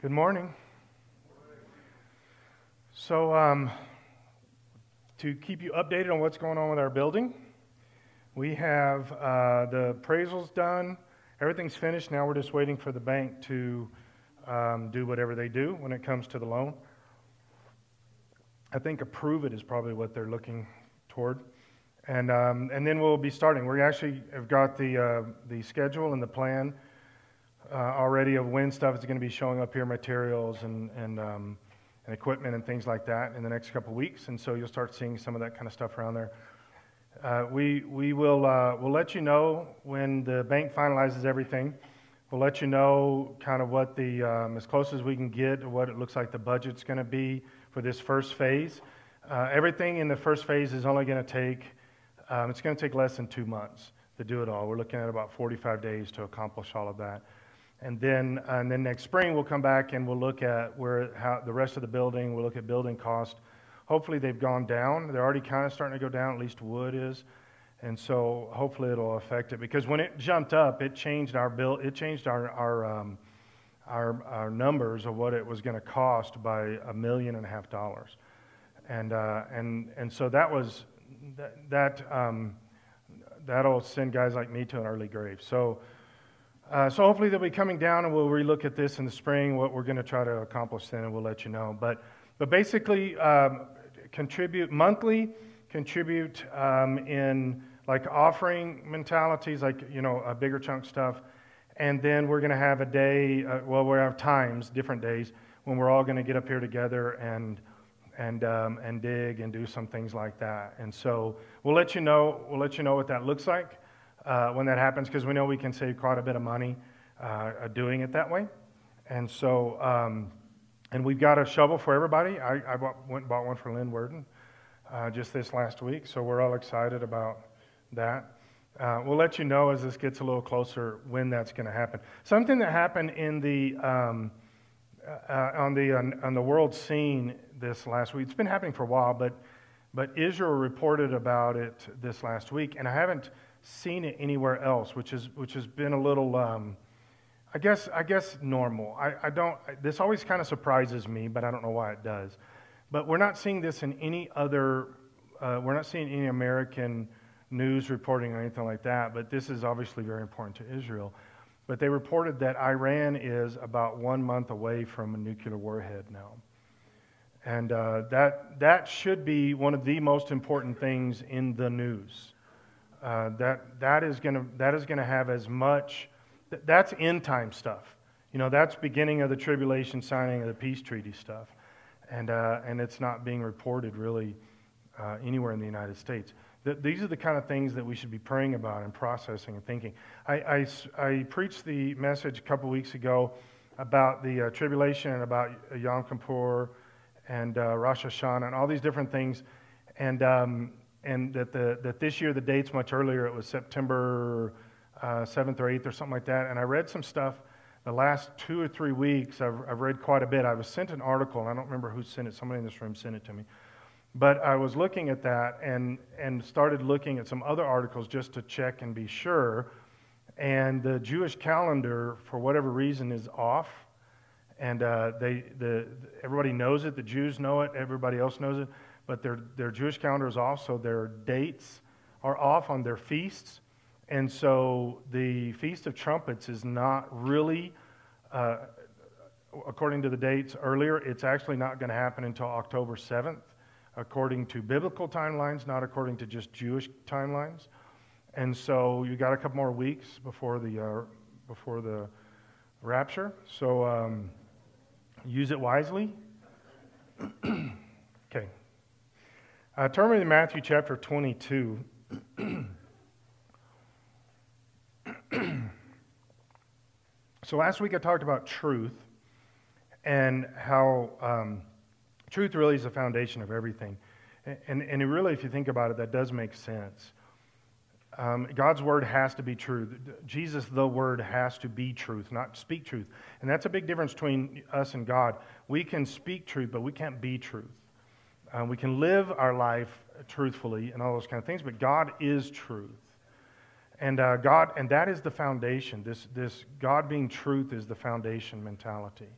Good morning. So, um, to keep you updated on what's going on with our building, we have uh, the appraisals done. Everything's finished. Now we're just waiting for the bank to um, do whatever they do when it comes to the loan. I think approve it is probably what they're looking toward. And, um, and then we'll be starting. We actually have got the, uh, the schedule and the plan uh, already of when stuff is going to be showing up here, materials and, and, um, and equipment and things like that in the next couple weeks. And so you'll start seeing some of that kind of stuff around there. Uh, we we will uh, we'll let you know when the bank finalizes everything. We'll let you know kind of what the um, as close as we can get what it looks like the budget's going to be for this first phase. Uh, everything in the first phase is only going to take um, it's going to take less than two months to do it all. We're looking at about 45 days to accomplish all of that. And then, and then next spring, we'll come back and we'll look at where how the rest of the building. We'll look at building cost. Hopefully, they've gone down. They're already kind of starting to go down. At least wood is, and so hopefully it'll affect it. Because when it jumped up, it changed our bill. It changed our our um, our, our numbers of what it was going to cost by a million and a half dollars, and uh, and and so that was that that um, that'll send guys like me to an early grave. So. Uh, so hopefully they'll be coming down, and we'll relook at this in the spring. What we're going to try to accomplish then, and we'll let you know. But, but basically, um, contribute monthly, contribute um, in like offering mentalities, like you know a bigger chunk stuff, and then we're going to have a day. Uh, well, we have times, different days when we're all going to get up here together and and um, and dig and do some things like that. And so we'll let you know. We'll let you know what that looks like uh, when that happens because we know we can save quite a bit of money uh, doing it that way. And so, um, and we've got a shovel for everybody. I, I bought, went and bought one for Lynn Worden uh, just this last week, so we're all excited about that. Uh, we'll let you know as this gets a little closer when that's going to happen. Something that happened in the um, uh, on the on the world scene this last week. It's been happening for a while, but but Israel reported about it this last week, and I haven't seen it anywhere else, which is which has been a little, um, I guess I guess normal. I, I don't. This always kind of surprises me, but I don't know why it does. But we're not seeing this in any other. Uh, we're not seeing any American news reporting or anything like that. But this is obviously very important to Israel. But they reported that Iran is about one month away from a nuclear warhead now. And uh, that, that should be one of the most important things in the news. Uh, that, that is going to that is to have as much that's end time stuff. You know that's beginning of the tribulation signing of the peace treaty stuff. And uh, and it's not being reported really uh, anywhere in the united states. These are the kind of things that we should be praying about and processing and thinking. I, I, I preached the message a couple weeks ago about the uh, tribulation and about yom kippur and uh, rosh hashanah and all these different things. And um, and that, the, that this year the date's much earlier. It was September uh, 7th or 8th or something like that. And I read some stuff the last two or three weeks. I've, I've read quite a bit. I was sent an article, and I don't remember who sent it. Somebody in this room sent it to me. But I was looking at that and, and started looking at some other articles just to check and be sure. And the Jewish calendar, for whatever reason, is off. And uh, they, the, everybody knows it. The Jews know it. Everybody else knows it but their, their Jewish calendar is off, so their dates are off on their feasts. And so the Feast of Trumpets is not really, uh, according to the dates earlier, it's actually not going to happen until October 7th, according to biblical timelines, not according to just Jewish timelines. And so you got a couple more weeks before the, uh, before the rapture. So um, use it wisely. okay. Uh, turn me to Matthew chapter 22. so last week I talked about truth and how um, truth really is the foundation of everything. And, and really, if you think about it, that does make sense. Um, God's word has to be true. Jesus, the word, has to be truth, not speak truth. And that's a big difference between us and God. We can speak truth, but we can't be truth. Uh, we can live our life truthfully and all those kind of things, but God is truth. And uh, God, and that is the foundation. This, this God being truth is the foundation mentality.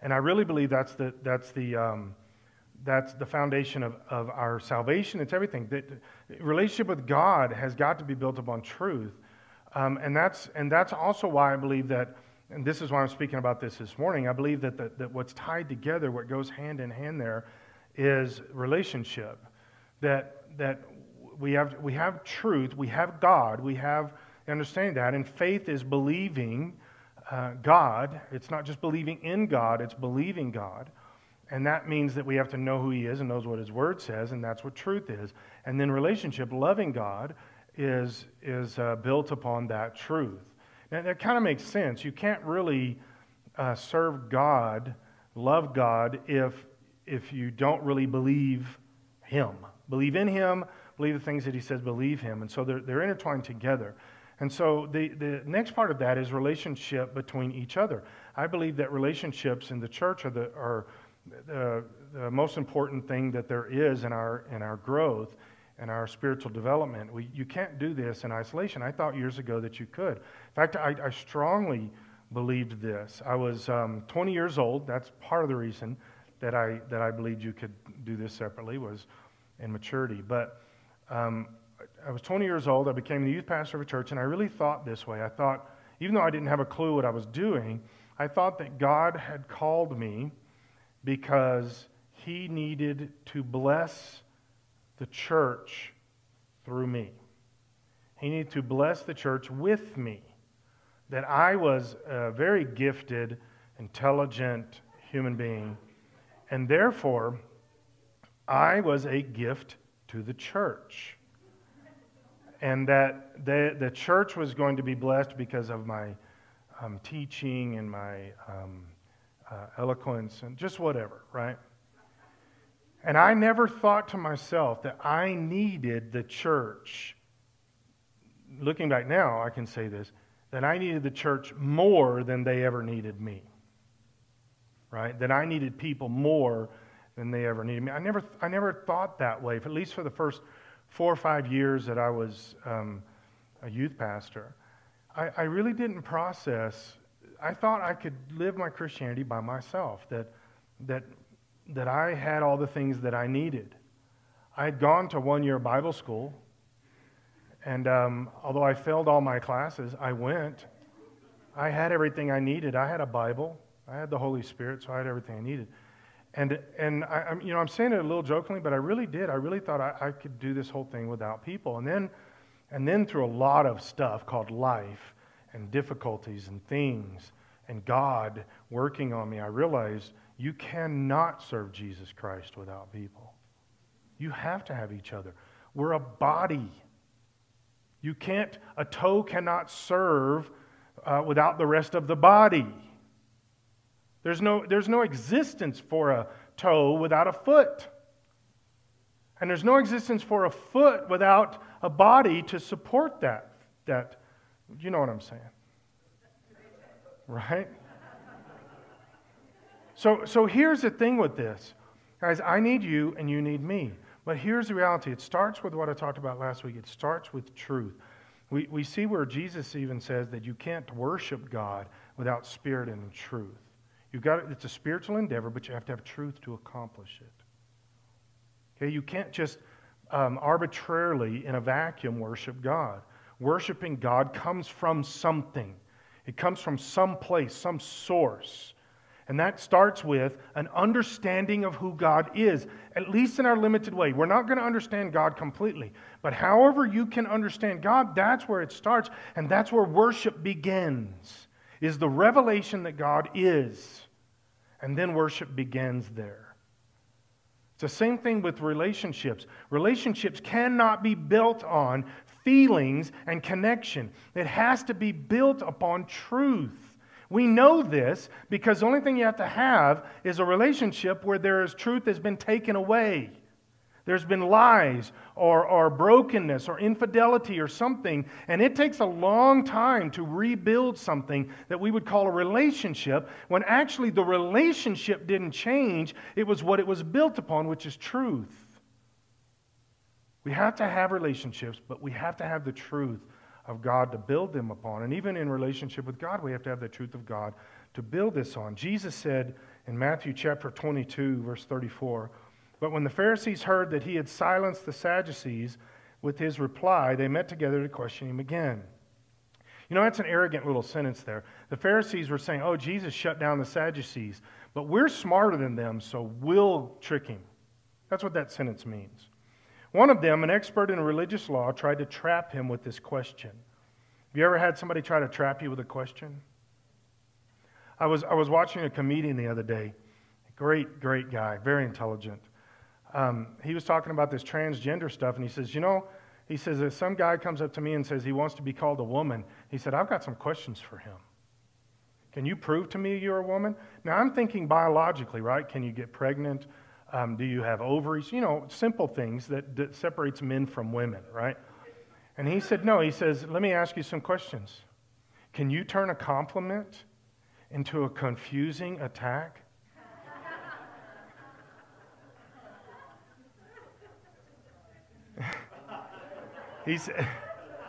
And I really believe that's the, that's the, um, that's the foundation of, of our salvation. It's everything. The relationship with God has got to be built upon truth. Um, and, that's, and that's also why I believe that, and this is why I'm speaking about this this morning, I believe that, the, that what's tied together, what goes hand in hand there, is relationship. That, that we, have, we have truth, we have God, we have understanding that, and faith is believing uh, God. It's not just believing in God, it's believing God. And that means that we have to know who He is and knows what His Word says, and that's what truth is. And then relationship, loving God, is, is uh, built upon that truth. Now, that kind of makes sense. You can't really uh, serve God, love God, if, if you don't really believe Him. Believe in Him, believe the things that He says, believe Him. And so they're, they're intertwined together. And so the, the next part of that is relationship between each other. I believe that relationships in the church are the, are the, the most important thing that there is in our, in our growth and our spiritual development. We, you can't do this in isolation. I thought years ago that you could. In fact, I, I strongly believed this. I was um, 20 years old. That's part of the reason that I, that I believed you could do this separately was in maturity. But um, I was 20 years old. I became the youth pastor of a church, and I really thought this way. I thought, even though I didn't have a clue what I was doing, I thought that God had called me because he needed to bless the church through me. He needed to bless the church with me. That I was a very gifted, intelligent human being, and therefore I was a gift to the church. And that the, the church was going to be blessed because of my um, teaching and my um, uh, eloquence and just whatever, right? And I never thought to myself that I needed the church. Looking back now, I can say this that I needed the church more than they ever needed me. Right? That I needed people more than they ever needed me. I never, I never thought that way, at least for the first four or five years that I was um, a youth pastor. I, I really didn't process, I thought I could live my Christianity by myself, that, that that I had all the things that I needed. I had gone to one year Bible school, and um, although I failed all my classes, I went. I had everything I needed. I had a Bible, I had the Holy Spirit, so I had everything I needed. And, and I, am you know, I'm saying it a little jokingly, but I really did. I really thought I, I could do this whole thing without people. And then, and then through a lot of stuff called life and difficulties and things and God working on me, I realized you cannot serve Jesus Christ without people. You have to have each other. We're a body. You can't, a toe cannot serve uh, without the rest of the body. There's no, there's no existence for a toe without a foot. And there's no existence for a foot without a body to support that. that you know what I'm saying? Right? So, so here's the thing with this. Guys, I need you and you need me. But here's the reality it starts with what I talked about last week. It starts with truth. We, we see where Jesus even says that you can't worship God without spirit and truth. You've got, it's a spiritual endeavor, but you have to have truth to accomplish it. Okay, you can't just um, arbitrarily, in a vacuum, worship God. Worshiping God comes from something, it comes from some place, some source. And that starts with an understanding of who God is, at least in our limited way. We're not going to understand God completely, but however you can understand God, that's where it starts, and that's where worship begins. Is the revelation that God is. And then worship begins there. It's the same thing with relationships. Relationships cannot be built on feelings and connection. It has to be built upon truth. We know this because the only thing you have to have is a relationship where there is truth has been taken away. There's been lies or, or brokenness or infidelity or something, and it takes a long time to rebuild something that we would call a relationship when actually the relationship didn't change. It was what it was built upon, which is truth. We have to have relationships, but we have to have the truth of God to build them upon. And even in relationship with God, we have to have the truth of God to build this on. Jesus said in Matthew chapter 22, verse 34. But when the Pharisees heard that he had silenced the Sadducees with his reply, they met together to question him again. You know, that's an arrogant little sentence there. The Pharisees were saying, Oh, Jesus shut down the Sadducees, but we're smarter than them, so we'll trick him. That's what that sentence means. One of them, an expert in religious law, tried to trap him with this question. Have you ever had somebody try to trap you with a question? I was, I was watching a comedian the other day. Great, great guy, very intelligent. Um, he was talking about this transgender stuff, and he says, You know, he says, if some guy comes up to me and says he wants to be called a woman, he said, I've got some questions for him. Can you prove to me you're a woman? Now, I'm thinking biologically, right? Can you get pregnant? Um, do you have ovaries? You know, simple things that, that separates men from women, right? And he said, no. He says, let me ask you some questions. Can you turn a compliment into a confusing attack? He, said,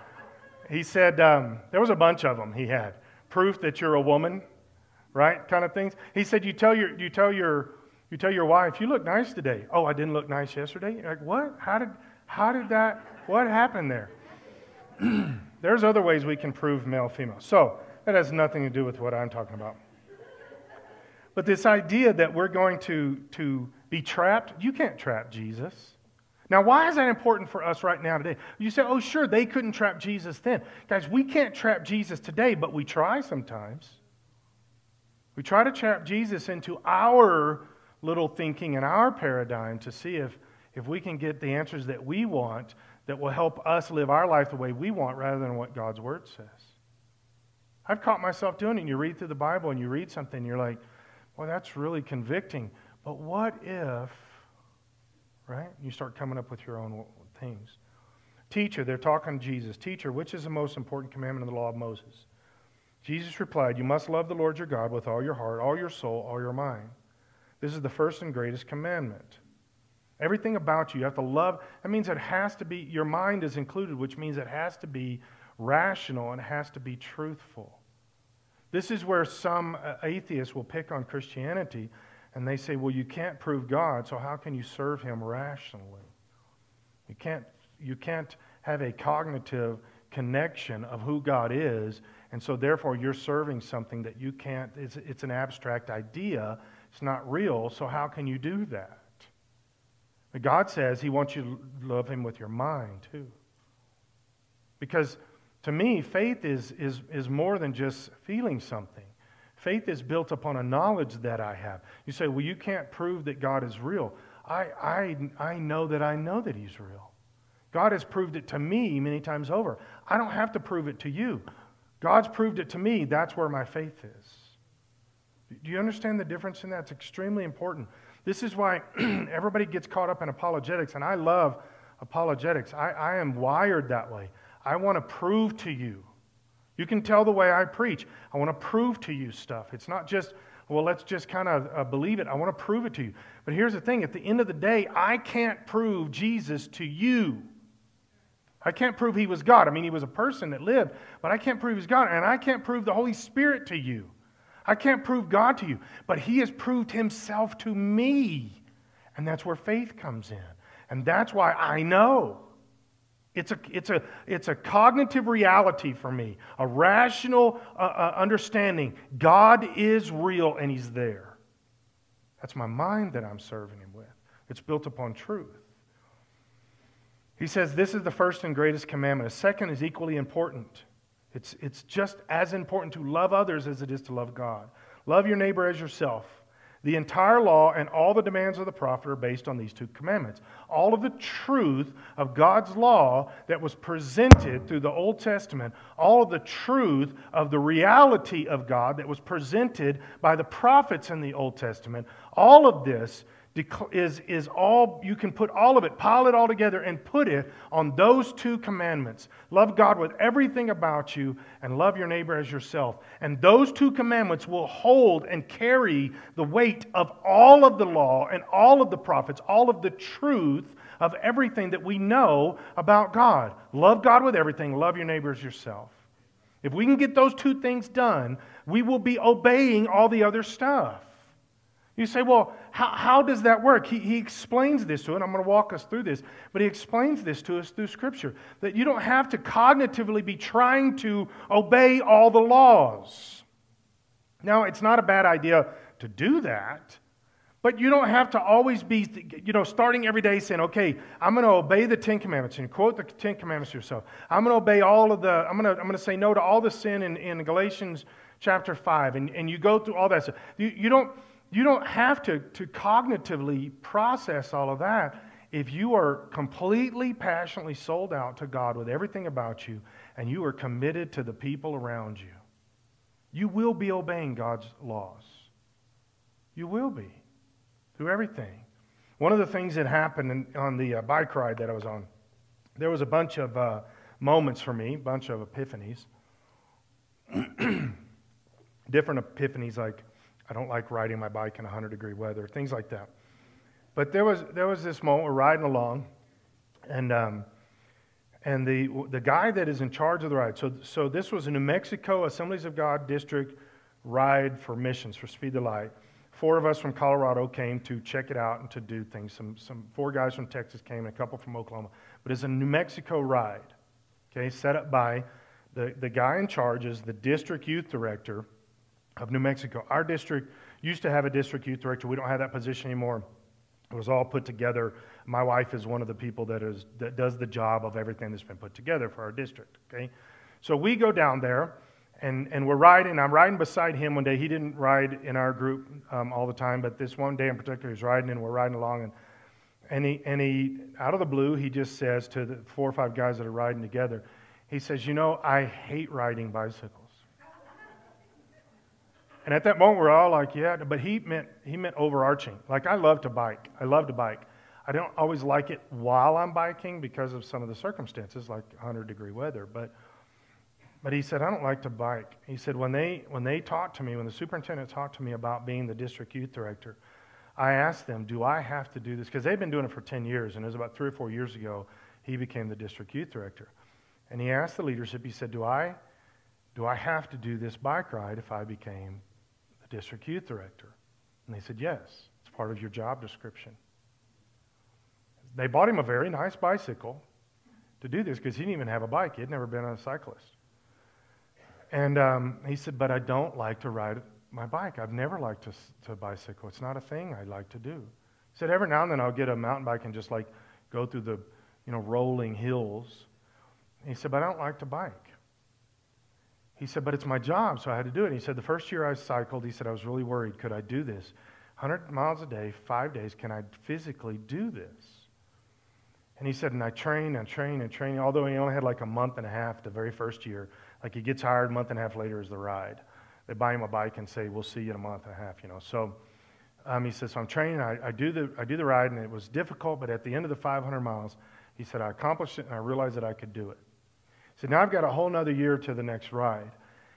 he said um, there was a bunch of them he had. Proof that you're a woman, right? Kind of things. He said, you tell your, you tell your, you tell your wife, you look nice today. Oh, I didn't look nice yesterday? You're like, what? How did, how did that, what happened there? There's other ways we can prove male female. So that has nothing to do with what I'm talking about. But this idea that we're going to, to be trapped, you can't trap Jesus. Now, why is that important for us right now today? You say, oh, sure, they couldn't trap Jesus then. Guys, we can't trap Jesus today, but we try sometimes. We try to trap Jesus into our little thinking and our paradigm to see if, if we can get the answers that we want that will help us live our life the way we want rather than what God's Word says. I've caught myself doing it. And you read through the Bible and you read something, and you're like, well, that's really convicting. But what if right? You start coming up with your own things. Teacher, they're talking to Jesus. Teacher, which is the most important commandment of the law of Moses? Jesus replied, You must love the Lord your God with all your heart, all your soul, all your mind. This is the first and greatest commandment. Everything about you, you have to love. That means it has to be, your mind is included, which means it has to be rational and it has to be truthful. This is where some uh, atheists will pick on Christianity and they say, well, you can't prove God, so how can you serve him rationally? You can't, you can't have a cognitive connection of who God is, and so therefore you're serving something that you can't, it's, it's an abstract idea, it's not real, so how can you do that? But God says he wants you to love him with your mind too. Because to me, faith is, is, is more than just feeling something. Faith is built upon a knowledge that I have. You say, well, you can't prove that God is real. I, I, I know that I know that He's real. God has proved it to me many times over. I don't have to prove it to you. God's proved it to me. That's where my faith is. Do you understand the difference in that? It's extremely important. This is why everybody gets caught up in apologetics, and I love apologetics. I, I am wired that way. I want to prove to you you can tell the way I preach. I want to prove to you stuff. It's not just, well, let's just kind of uh, believe it. I want to prove it to you. But here's the thing at the end of the day, I can't prove Jesus to you. I can't prove he was God. I mean, he was a person that lived, but I can't prove he's God. And I can't prove the Holy Spirit to you. I can't prove God to you. But he has proved himself to me. And that's where faith comes in. And that's why I know. It's a, it's, a, it's a cognitive reality for me, a rational uh, uh, understanding. God is real and He's there. That's my mind that I'm serving Him with. It's built upon truth. He says this is the first and greatest commandment. A second is equally important. It's, it's just as important to love others as it is to love God. Love your neighbor as yourself. The entire law and all the demands of the prophet are based on these two commandments. All of the truth of God's law that was presented through the Old Testament, all of the truth of the reality of God that was presented by the prophets in the Old Testament, all of this is, is all, you can put all of it, pile it all together, and put it on those two commandments. Love God with everything about you, and love your neighbor as yourself. And those two commandments will hold and carry the weight of all of the law and all of the prophets, all of the truth of everything that we know about God. Love God with everything, love your neighbor as yourself. If we can get those two things done, we will be obeying all the other stuff. You say, well, how, how does that work? He, he explains this to it. And I'm going to walk us through this, but he explains this to us through Scripture that you don't have to cognitively be trying to obey all the laws. Now, it's not a bad idea to do that, but you don't have to always be, you know, starting every day saying, okay, I'm going to obey the Ten Commandments. And quote the Ten Commandments yourself. I'm going to obey all of the, I'm going to, I'm going to say no to all the sin in, in Galatians chapter 5. And, and you go through all that stuff. You, you, don't, you don't have to, to cognitively process all of that if you are completely, passionately sold out to God with everything about you and you are committed to the people around you. You will be obeying God's laws. You will be through everything. One of the things that happened in, on the uh, bike ride that I was on, there was a bunch of uh, moments for me, a bunch of epiphanies. Different epiphanies, like I don't like riding my bike in 100 degree weather, things like that. But there was, there was this moment, we're riding along, and, um, and the, the guy that is in charge of the ride, so, so this was a New Mexico Assemblies of God district ride for missions for Speed the Light. Four of us from Colorado came to check it out and to do things. Some, some four guys from Texas came and a couple from Oklahoma. But it's a New Mexico ride, okay, set up by the, the guy in charge is the district youth director of New Mexico. Our district used to have a district youth director. We don't have that position anymore. It was all put together. My wife is one of the people that, is, that does the job of everything that's been put together for our district, okay? So we go down there and, and we're riding. I'm riding beside him one day. He didn't ride in our group um, all the time, but this one day in particular, he's riding and we're riding along. And, and, he, and he, out of the blue, he just says to the four or five guys that are riding together, he says, You know, I hate riding bicycles. And at that moment, we're all like, Yeah, but he meant, he meant overarching. Like, I love to bike. I love to bike. I don't always like it while I'm biking because of some of the circumstances, like 100 degree weather. But but he said, I don't like to bike. He said, when they, when they talked to me, when the superintendent talked to me about being the district youth director, I asked them, do I have to do this? Because they've been doing it for 10 years, and it was about three or four years ago he became the district youth director. And he asked the leadership, he said, do I, do I have to do this bike ride if I became district youth director? And they said, yes, it's part of your job description. They bought him a very nice bicycle to do this because he didn't even have a bike. He had never been a cyclist. And um, he said, But I don't like to ride my bike. I've never liked to, to bicycle. It's not a thing I like to do. He said, Every now and then I'll get a mountain bike and just like go through the you know, rolling hills. he said, But I don't like to bike. He said, But it's my job, so I had to do it. he said, The first year I cycled, he said, I was really worried. Could I do this? 100 miles a day, five days, can I physically do this? And he said, and I trained and trained and trained, although he only had like a month and a half the very first year. Like he gets hired, a month and a half later is the ride. They buy him a bike and say, "We'll see you in a month and a half." You know. So um, he says, "So I'm training. I, I, do the I do the ride, and it was difficult, but at the end of the 500 miles, he said I accomplished it, and I realized that I could do it." Said, "Now I've got a whole other year to the next ride."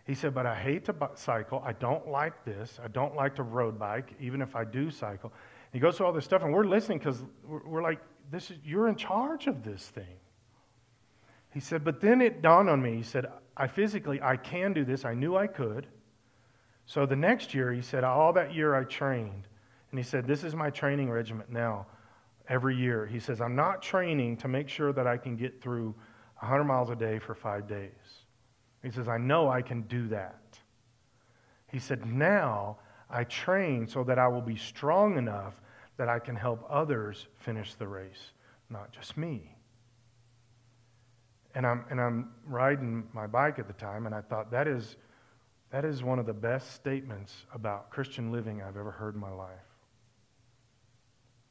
He said, "But I hate to cycle. I don't like this. I don't like to road bike, even if I do cycle." He goes through all this stuff, and we're listening because we're like, "This is you're in charge of this thing." He said, "But then it dawned on me." He said, I physically, I can do this. I knew I could. So the next year, he said, all that year I trained. And he said, this is my training regiment now, every year. He says, I'm not training to make sure that I can get through 100 miles a day for five days. He says, I know I can do that. He said, now I train so that I will be strong enough that I can help others finish the race, not just me. And I'm, and I'm riding my bike at the time, and I thought, that is, that is one of the best statements about Christian living I've ever heard in my life.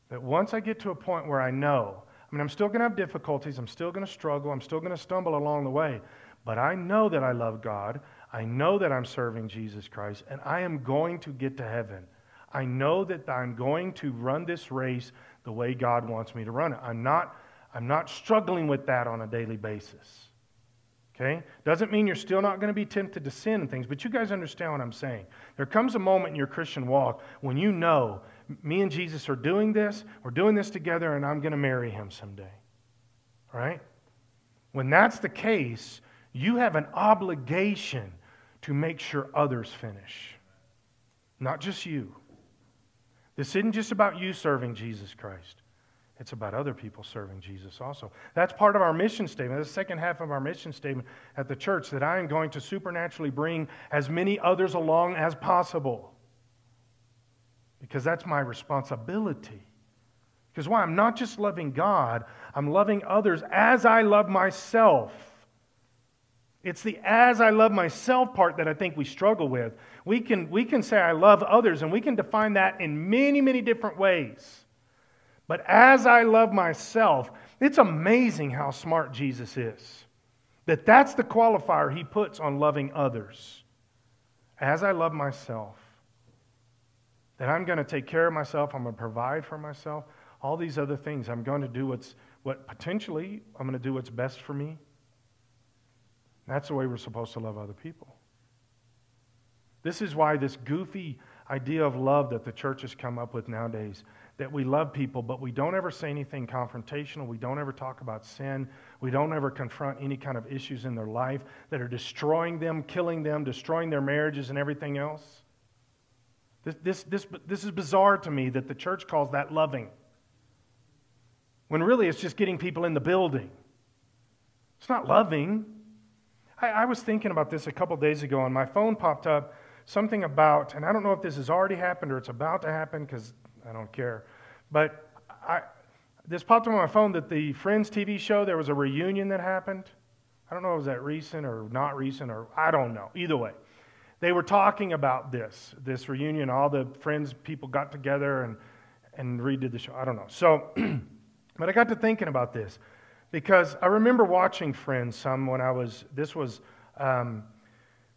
That once I get to a point where I know, I mean, I'm still going to have difficulties, I'm still going to struggle, I'm still going to stumble along the way, but I know that I love God, I know that I'm serving Jesus Christ, and I am going to get to heaven. I know that I'm going to run this race the way God wants me to run it. I'm not I'm not struggling with that on a daily basis. Okay? Doesn't mean you're still not going to be tempted to sin and things, but you guys understand what I'm saying. There comes a moment in your Christian walk when you know me and Jesus are doing this, we're doing this together, and I'm going to marry him someday. Right? When that's the case, you have an obligation to make sure others finish, not just you. This isn't just about you serving Jesus Christ. It's about other people serving Jesus also. That's part of our mission statement. The second half of our mission statement at the church that I am going to supernaturally bring as many others along as possible. Because that's my responsibility. Because why? I'm not just loving God, I'm loving others as I love myself. It's the as I love myself part that I think we struggle with. We can, we can say I love others, and we can define that in many, many different ways. But as I love myself, it's amazing how smart Jesus is. That that's the qualifier he puts on loving others. As I love myself, that I'm going to take care of myself, I'm going to provide for myself, all these other things. I'm going to do what's what potentially I'm going to do what's best for me. That's the way we're supposed to love other people. This is why this goofy idea of love that the church has come up with nowadays that we love people, but we don't ever say anything confrontational. We don't ever talk about sin. We don't ever confront any kind of issues in their life that are destroying them, killing them, destroying their marriages, and everything else. This, this, this, this is bizarre to me that the church calls that loving, when really it's just getting people in the building. It's not loving. I, I was thinking about this a couple days ago, and my phone popped up something about, and I don't know if this has already happened or it's about to happen because I don't care, but I, this popped up on my phone that the Friends TV show, there was a reunion that happened. I don't know if it was that recent or not recent, or I don't know. Either way, they were talking about this, this reunion. All the Friends people got together and, and redid the show. I don't know. So, but I got to thinking about this because I remember watching Friends some when I was, this was, um,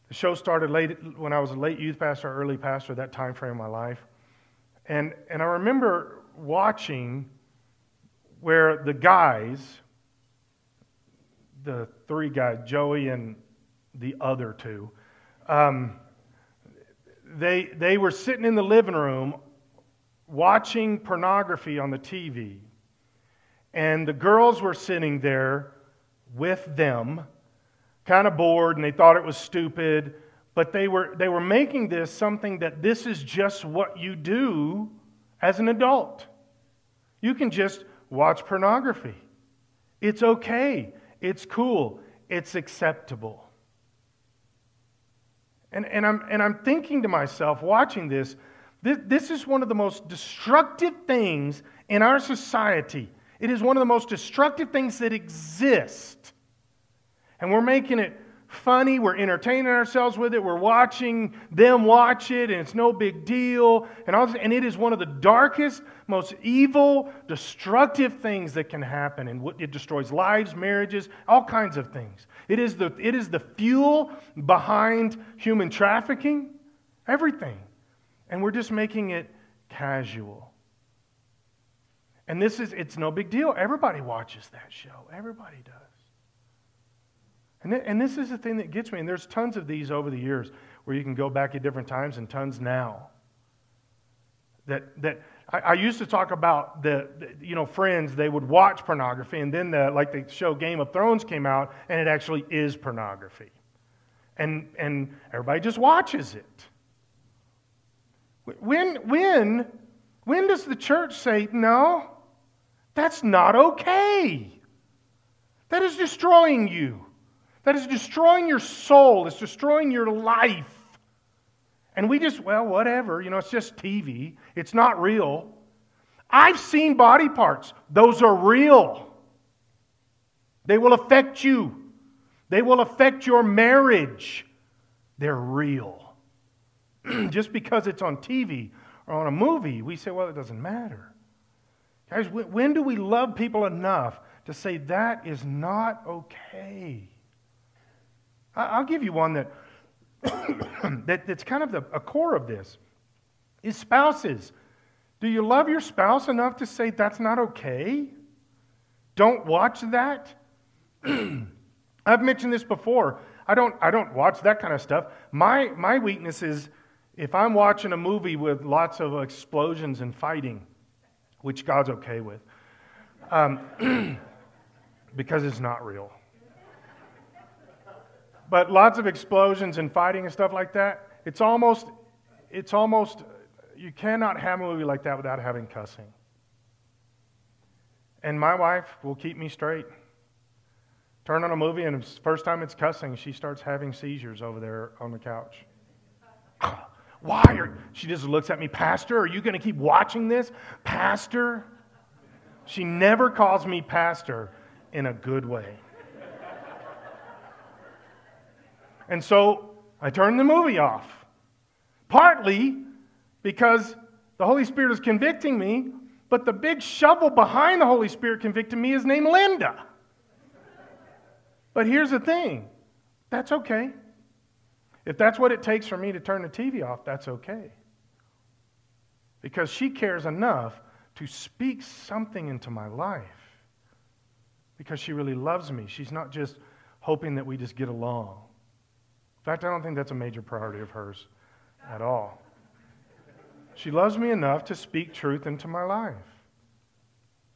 the show started late when I was a late youth pastor, early pastor, that time frame of my life. And, and I remember watching where the guys, the three guys, Joey and the other two, um, they, they were sitting in the living room watching pornography on the TV. And the girls were sitting there with them, kind of bored, and they thought it was stupid. But they were, they were making this something that this is just what you do as an adult. You can just watch pornography. It's okay. It's cool. It's acceptable. And, and, I'm, and I'm thinking to myself, watching this, this, this is one of the most destructive things in our society. It is one of the most destructive things that exist. And we're making it funny. We're entertaining ourselves with it. We're watching them watch it, and it's no big deal. And, all and it is one of the darkest, most evil, destructive things that can happen. And it destroys lives, marriages, all kinds of things. It is the, it is the fuel behind human trafficking, everything. And we're just making it casual. And this is, it's no big deal. Everybody watches that show. Everybody does. And, th- and this is the thing that gets me. And there's tons of these over the years where you can go back at different times and tons now. That, that I, I used to talk about the, the, you know, friends, they would watch pornography, and then the, like the show Game of Thrones came out, and it actually is pornography. And, and everybody just watches it. When, when, when does the church say, no, that's not okay? That is destroying you. That is destroying your soul, it's destroying your life. And we just, well, whatever, you know, it's just TV, it's not real. I've seen body parts, those are real. They will affect you, they will affect your marriage. They're real. just because it's on TV or on a movie, we say, well, it doesn't matter. Guys, when do we love people enough to say that is not okay? I'll give you one that, that that's kind of the, a core of this is spouses. Do you love your spouse enough to say that's not okay? Don't watch that? I've mentioned this before. I don't, I don't watch that kind of stuff. My, my weakness is if I'm watching a movie with lots of explosions and fighting, which God's okay with, um, because it's not real but lots of explosions and fighting and stuff like that. It's almost, it's almost, you cannot have a movie like that without having cussing. And my wife will keep me straight. Turn on a movie, and the first time it's cussing, she starts having seizures over there on the couch. Why? Are, she just looks at me, Pastor, are you going to keep watching this? Pastor? She never calls me pastor in a good way. And so I turned the movie off. Partly because the Holy Spirit is convicting me, but the big shovel behind the Holy Spirit convicting me is named Linda. But here's the thing that's okay. If that's what it takes for me to turn the TV off, that's okay. Because she cares enough to speak something into my life. Because she really loves me. She's not just hoping that we just get along. In fact, I don't think that's a major priority of hers at all. She loves me enough to speak truth into my life.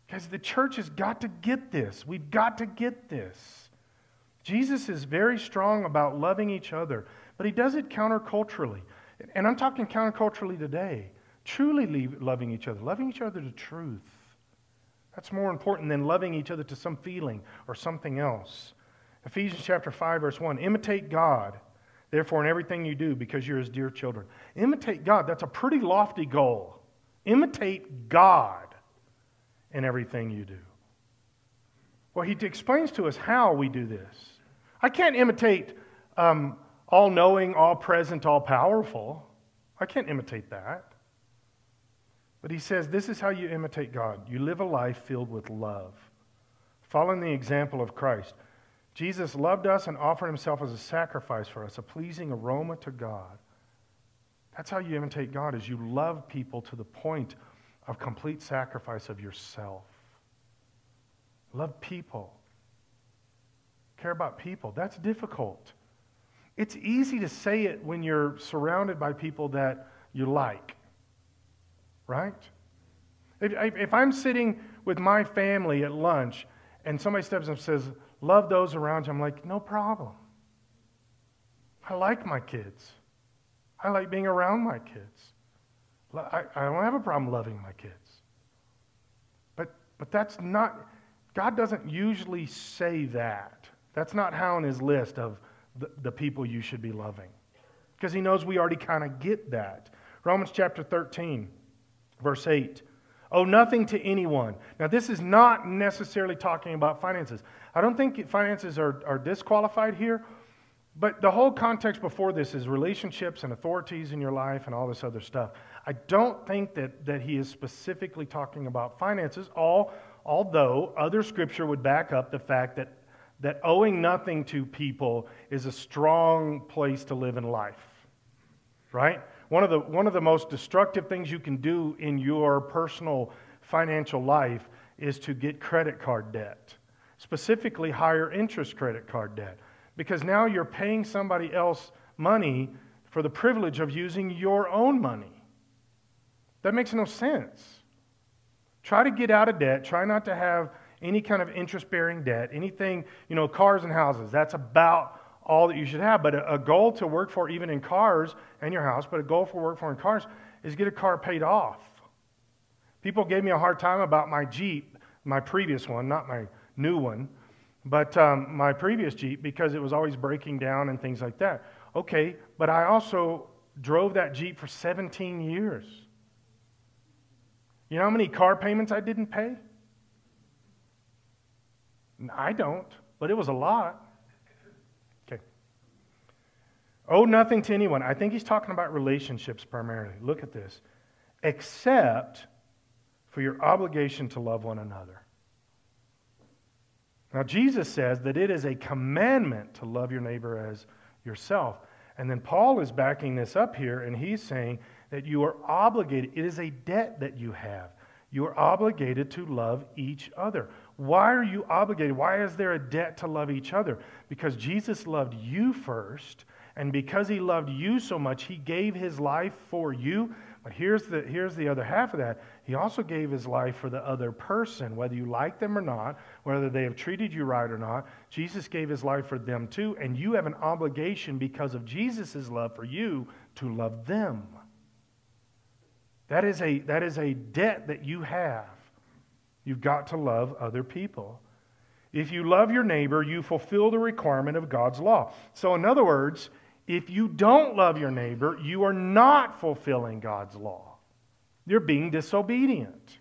Because the church has got to get this. We've got to get this. Jesus is very strong about loving each other, but he does it counterculturally. And I'm talking counterculturally today. Truly loving each other, loving each other to truth. That's more important than loving each other to some feeling or something else. Ephesians chapter 5, verse 1 Imitate God Therefore, in everything you do, because you're his dear children, imitate God. That's a pretty lofty goal. Imitate God in everything you do. Well, he explains to us how we do this. I can't imitate um, all knowing, all present, all powerful. I can't imitate that. But he says this is how you imitate God you live a life filled with love, following the example of Christ. Jesus loved us and offered himself as a sacrifice for us, a pleasing aroma to God. That's how you imitate God is you love people to the point of complete sacrifice of yourself. Love people. Care about people. That's difficult. It's easy to say it when you're surrounded by people that you like, right? If, if I'm sitting with my family at lunch and somebody steps up and says, love those around you. I'm like, no problem. I like my kids. I like being around my kids. I, I don't have a problem loving my kids. But, but that's not, God doesn't usually say that. That's not how in his list of the, the people you should be loving. Because he knows we already kind of get that. Romans chapter 13, verse 8. Owe nothing to anyone. Now, this is not necessarily talking about finances. I don't think finances are, are disqualified here, but the whole context before this is relationships and authorities in your life and all this other stuff. I don't think that, that he is specifically talking about finances, all, although other scripture would back up the fact that, that owing nothing to people is a strong place to live in life. Right? One of, the, one of the most destructive things you can do in your personal financial life is to get credit card debt, specifically higher interest credit card debt, because now you're paying somebody else money for the privilege of using your own money. That makes no sense. Try to get out of debt. Try not to have any kind of interest bearing debt, anything, you know, cars and houses. That's about all that you should have. But a, a, goal to work for, even in cars and your house, but a goal for work for in cars is get a car paid off. People gave me a hard time about my Jeep, my previous one, not my new one, but um, my previous Jeep because it was always breaking down and things like that. Okay, but I also drove that Jeep for 17 years. You know how many car payments I didn't pay? I don't, but it was a lot. Owe nothing to anyone. I think he's talking about relationships primarily. Look at this. Except for your obligation to love one another. Now, Jesus says that it is a commandment to love your neighbor as yourself. And then Paul is backing this up here, and he's saying that you are obligated. It is a debt that you have. You are obligated to love each other. Why are you obligated? Why is there a debt to love each other? Because Jesus loved you first, and because he loved you so much, he gave his life for you. But here's the, here's the other half of that. He also gave his life for the other person, whether you like them or not, whether they have treated you right or not. Jesus gave his life for them too. And you have an obligation because of Jesus' love for you to love them. That is a, that is a debt that you have. You've got to love other people. If you love your neighbor, you fulfill the requirement of God's law. So, in other words, if you don't love your neighbor, you are not fulfilling God's law. You're being disobedient.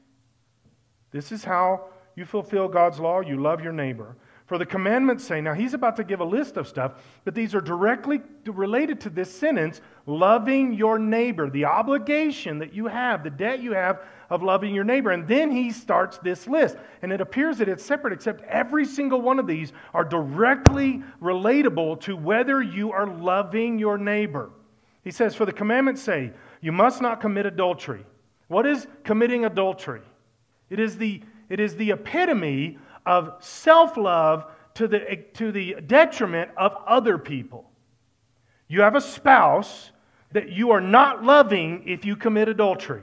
This is how you fulfill God's law. You love your neighbor. For the commandments say, now he's about to give a list of stuff, but these are directly related to this sentence loving your neighbor, the obligation that you have, the debt you have of loving your neighbor. And then he starts this list. And it appears that it's separate, except every single one of these are directly relatable to whether you are loving your neighbor. He says, For the commandments say, you must not commit adultery. What is committing adultery? It is the, it is the epitome of self love to the, to the detriment of other people. You have a spouse that you are not loving if you commit adultery.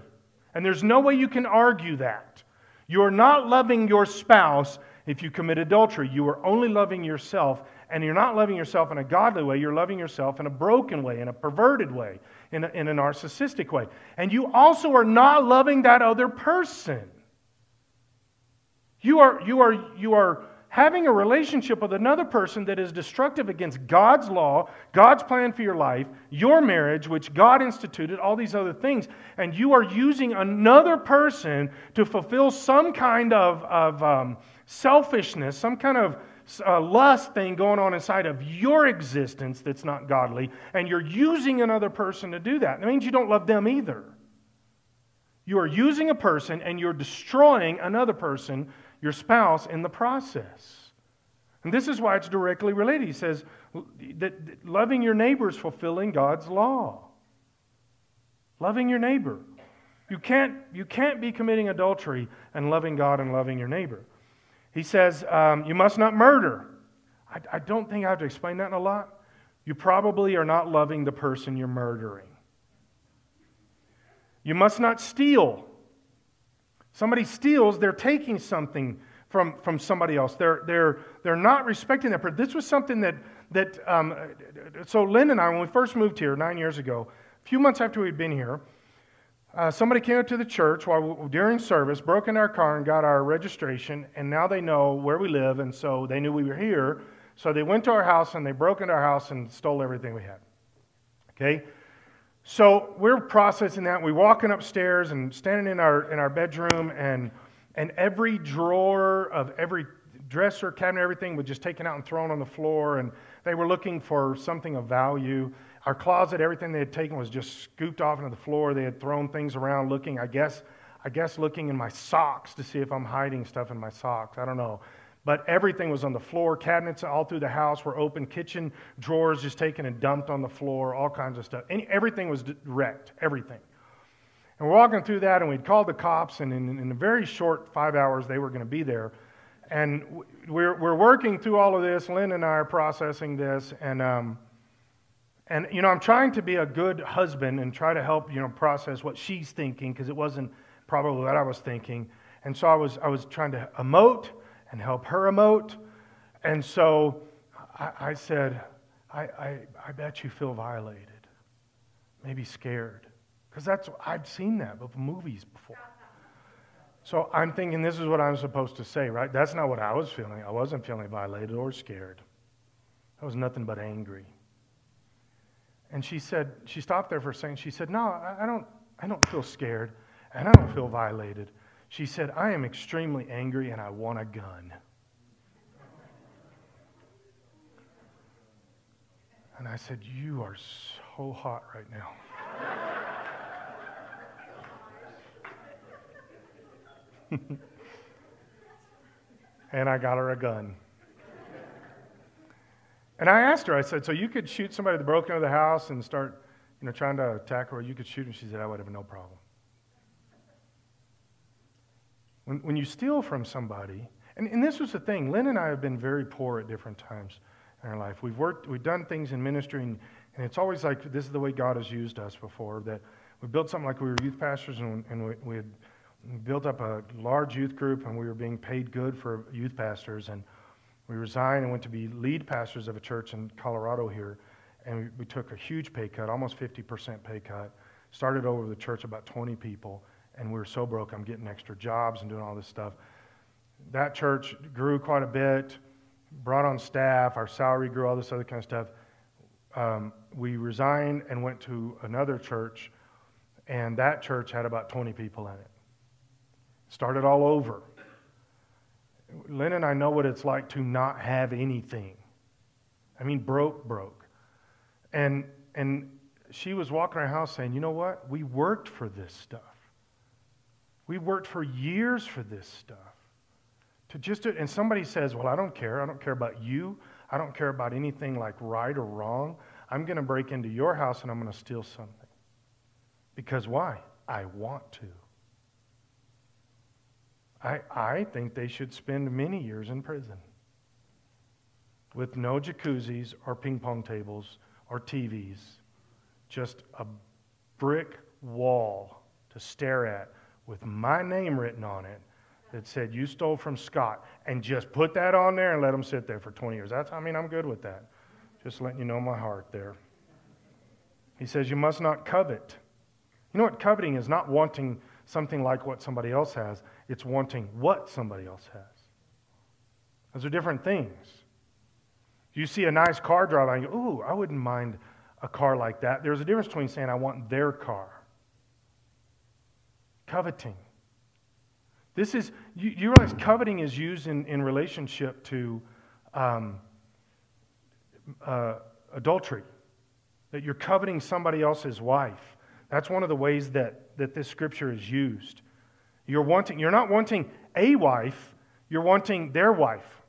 And there's no way you can argue that. You are not loving your spouse if you commit adultery. You are only loving yourself, and you're not loving yourself in a godly way. You're loving yourself in a broken way, in a perverted way, in a, in a narcissistic way. And you also are not loving that other person. You are, you are, you are having a relationship with another person that is destructive against God's law, God's plan for your life, your marriage, which God instituted, all these other things, and you are using another person to fulfill some kind of, of um, selfishness, some kind of uh, lust thing going on inside of your existence that's not godly, and you're using another person to do that. That means you don't love them either. You are using a person and you're destroying another person your spouse in the process. And this is why it's directly related. He says that loving your neighbor is fulfilling God's law. Loving your neighbor. You can't, you can't be committing adultery and loving God and loving your neighbor. He says um, you must not murder. I, I don't think I have to explain that in a lot. You probably are not loving the person you're murdering. You must not steal. Somebody steals, they're taking something from, from somebody else. They're, they're, they're not respecting that. This was something that, that um, so Lynn and I, when we first moved here nine years ago, a few months after we'd been here, uh, somebody came up to the church while we, during service, broke into our car and got our registration, and now they know where we live, and so they knew we were here. So they went to our house and they broke into our house and stole everything we had. Okay? So we're processing that. We're walking upstairs and standing in our, in our bedroom, and, and every drawer of every dresser, cabinet, everything was just taken out and thrown on the floor. And they were looking for something of value. Our closet, everything they had taken was just scooped off into the floor. They had thrown things around looking, I guess, I guess looking in my socks to see if I'm hiding stuff in my socks. I don't know. But everything was on the floor. Cabinets all through the house were open. Kitchen drawers just taken and dumped on the floor. All kinds of stuff. Any, everything was wrecked. Everything. And we're walking through that, and we'd called the cops, and in, in a very short five hours, they were going to be there. And we're, we're working through all of this. Lynn and I are processing this, and um, and you know, I'm trying to be a good husband and try to help you know process what she's thinking because it wasn't probably what I was thinking. And so I was I was trying to emote and help her emote. And so I, I said, I, I, I bet you feel violated, maybe scared. Because that's, I've seen that with movies before. So I'm thinking this is what I'm supposed to say, right? That's not what I was feeling. I wasn't feeling violated or scared. I was nothing but angry. And she said, she stopped there for a second. She said, No, I don't, I don't feel scared and I don't feel violated. She said, I am extremely angry and I want a gun. And I said, You are so hot right now. and I got her a gun. And I asked her, I said, So you could shoot somebody that broke into the house and start, you know, trying to attack her, or you could shoot? And she said, I would have no problem. When, when you steal from somebody, and, and this was the thing, Lynn and I have been very poor at different times in our life. We've worked, we've done things in ministry, and, and it's always like this is the way God has used us before. That we built something like we were youth pastors, and, and we, we had built up a large youth group, and we were being paid good for youth pastors. And we resigned and went to be lead pastors of a church in Colorado here, and we, we took a huge pay cut, almost 50% pay cut Started over the church about 20 people, and we were so broke. I'm getting extra jobs and doing all this stuff. That church grew quite a bit, brought on staff, our salary grew, all this other kind of stuff. Um, we resigned and went to another church, and that church had about 20 people in it. Started all over. Lynn and I know what it's like to not have anything. I mean, broke, broke. And, and she was walking our house saying, you know what? We worked for this stuff. We worked for years for this stuff. To just do, and somebody says, well, I don't care. I don't care about you. I don't care about anything like right or wrong. I'm going to break into your house and I'm going to steal something. Because why? I want to. I, I think they should spend many years in prison with no jacuzzis or ping pong tables or TVs, just a brick wall to stare at with my name written on it that said, You stole from Scott, and just put that on there and let them sit there for 20 years. That's, I mean, I'm good with that. Just letting you know my heart there. He says, You must not covet. You know what coveting is? Not wanting something like what somebody else has, it's wanting what somebody else has. Those are different things. You see a nice car drive, and you go, Ooh, I wouldn't mind a car like that. There's a difference between saying, I want their car. Coveting. This is, you, you realize coveting is used in, in relationship to um, uh, adultery, that you're coveting somebody else's wife. That's one of the ways that, that this scripture is used. You're wanting, you're not wanting a wife, you're wanting their wife.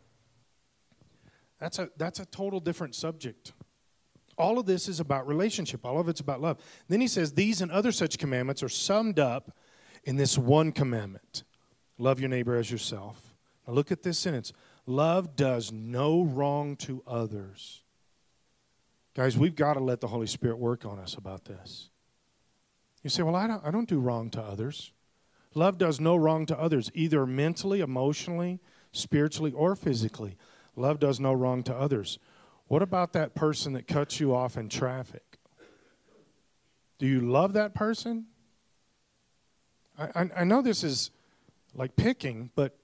That's a, that's a total different subject. All of this is about relationship. All of it's about love. Then he says, These and other such commandments are summed up in this one commandment love your neighbor as yourself. Now look at this sentence love does no wrong to others. Guys, we've got to let the Holy Spirit work on us about this. You say, Well, I don't, I don't do wrong to others. Love does no wrong to others, either mentally, emotionally, spiritually, or physically. Love does no wrong to others. What about that person that cuts you off in traffic? Do you love that person? I, I, know this is like picking, but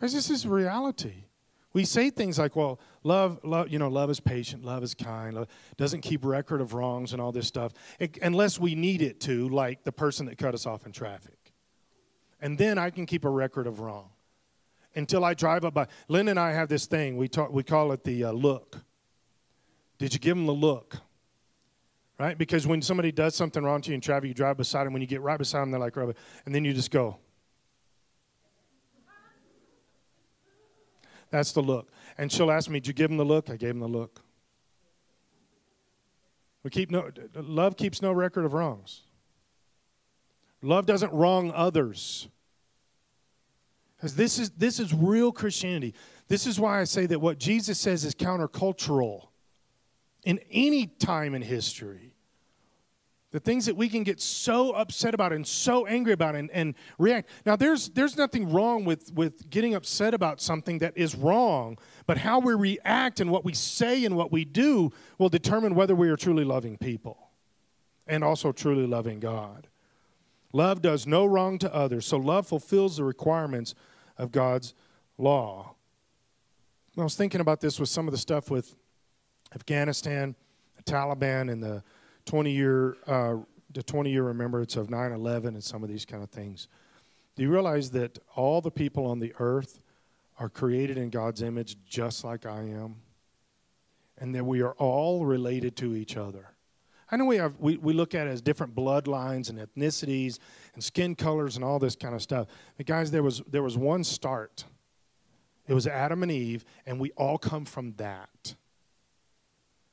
guys, this is reality. We say things like, well, love, love, you know, love is patient, love is kind, love doesn't keep record of wrongs and all this stuff, it, unless we need it to, like the person that cut us off in traffic. And then I can keep a record of wrong until I drive up by. Lynn and I have this thing, we, talk, we call it the uh, look. Did you give them the look? Right? Because when somebody does something wrong to you in traffic, you drive beside them. When you get right beside them, they're like, rubber. And then you just go. That's the look. And she'll ask me, Did you give him the look? I gave him the look. We keep no love keeps no record of wrongs. Love doesn't wrong others. Because this is this is real Christianity. This is why I say that what Jesus says is countercultural in any time in history. The things that we can get so upset about and so angry about and, and react. Now, there's, there's nothing wrong with, with getting upset about something that is wrong, but how we react and what we say and what we do will determine whether we are truly loving people and also truly loving God. Love does no wrong to others, so love fulfills the requirements of God's law. I was thinking about this with some of the stuff with Afghanistan, the Taliban, and the 20 year uh, the 20 year remembrance of 9/11 and some of these kind of things. Do you realize that all the people on the earth are created in God's image just like I am? And that we are all related to each other. I know we have we, we look at it as different bloodlines and ethnicities and skin colors and all this kind of stuff. But guys, there was there was one start. It was Adam and Eve, and we all come from that.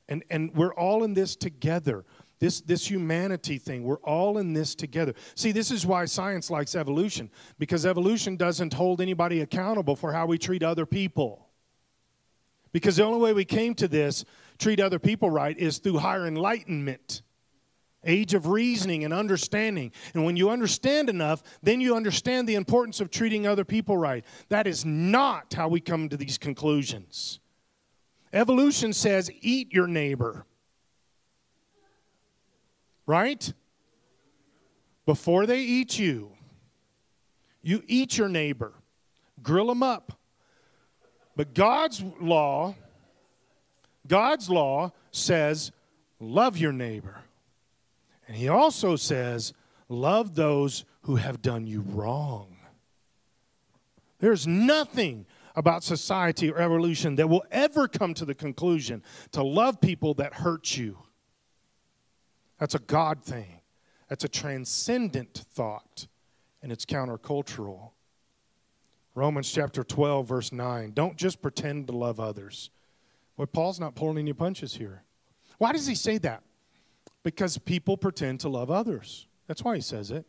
And, and we're all in this together. This, this humanity thing, we're all in this together. See, this is why science likes evolution, because evolution doesn't hold anybody accountable for how we treat other people. Because the only way we came to this, treat other people right, is through higher enlightenment, age of reasoning and understanding. And when you understand enough, then you understand the importance of treating other people right. That is not how we come to these conclusions. Evolution says eat your neighbor. Right? before they eat you, you eat your neighbor, grill them up. But God's law, God's law says, love your neighbor. And he also says, love those who have done you wrong. There's nothing about society or evolution that will ever come to the conclusion to love people that hurt you. That's a God thing, that's a transcendent thought, and it's countercultural. Romans chapter 12, verse 9. Don't just pretend to love others. Well, Paul's not pulling any punches here. Why does he say that? Because people pretend to love others. That's why he says it.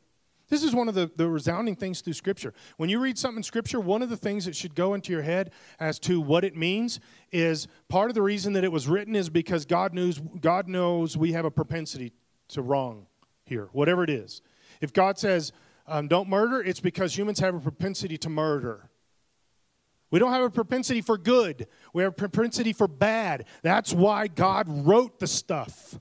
This is one of the, the resounding things through Scripture. When you read something in Scripture, one of the things that should go into your head as to what it means is part of the reason that it was written is because God knows, God knows we have a propensity to wrong here, whatever it is. If God says, um, don't murder, it's because humans have a propensity to murder. We don't have a propensity for good, we have a propensity for bad. That's why God wrote the stuff.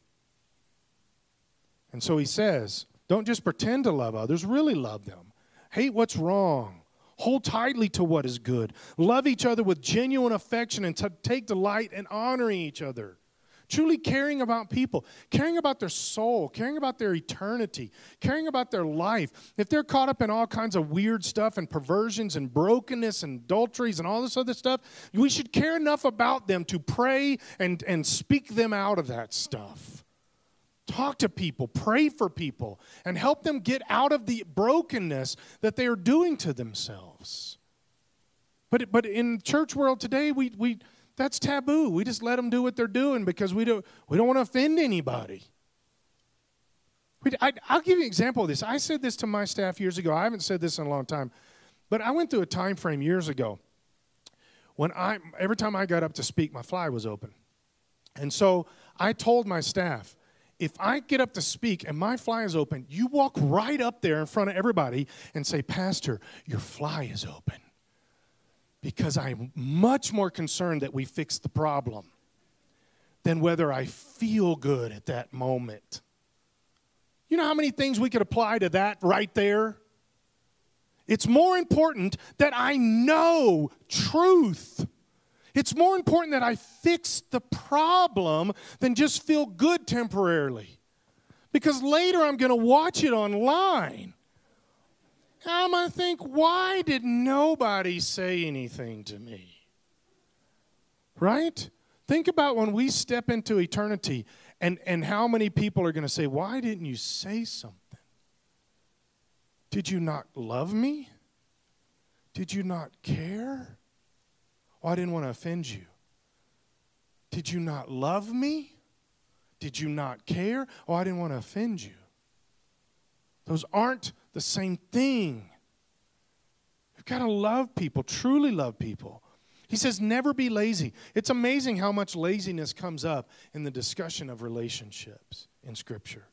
And so he says, don't just pretend to love others, really love them. Hate what's wrong. Hold tightly to what is good. Love each other with genuine affection and t- take delight in honoring each other. Truly caring about people, caring about their soul, caring about their eternity, caring about their life. If they're caught up in all kinds of weird stuff and perversions and brokenness and adulteries and all this other stuff, we should care enough about them to pray and, and speak them out of that stuff. Talk to people, pray for people, and help them get out of the brokenness that they are doing to themselves. But, but in church world today, we, we, that's taboo. We just let them do what they're doing because we don't, we don't want to offend anybody. We, I, I'll give you an example of this. I said this to my staff years ago. I haven't said this in a long time, but I went through a time frame years ago when I, every time I got up to speak, my fly was open. And so I told my staff, if I get up to speak and my fly is open, you walk right up there in front of everybody and say, Pastor, your fly is open. Because I'm much more concerned that we fix the problem than whether I feel good at that moment. You know how many things we could apply to that right there? It's more important that I know truth it's more important that I fix the problem than just feel good temporarily. Because later I'm going to watch it online. I'm going to think, why did nobody say anything to me? Right? Think about when we step into eternity and, and how many people are going to say, Why didn't you say something? Did you not love me? Did you not care? Oh, I didn't want to offend you. Did you not love me? Did you not care? Oh, I didn't want to offend you. Those aren't the same thing. You've got to love people, truly love people. He says, never be lazy. It's amazing how much laziness comes up in the discussion of relationships in Scripture.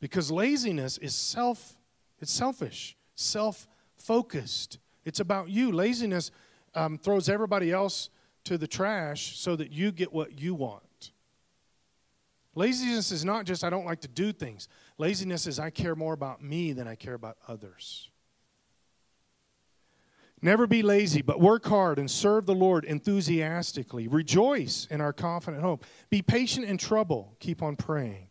Because laziness is self, it's selfish, self-focused. It's about you. Laziness um, throws everybody else to the trash so that you get what you want. Laziness is not just I don't like to do things. Laziness is I care more about me than I care about others. Never be lazy, but work hard and serve the Lord enthusiastically. Rejoice in our confident hope. Be patient in trouble. Keep on praying.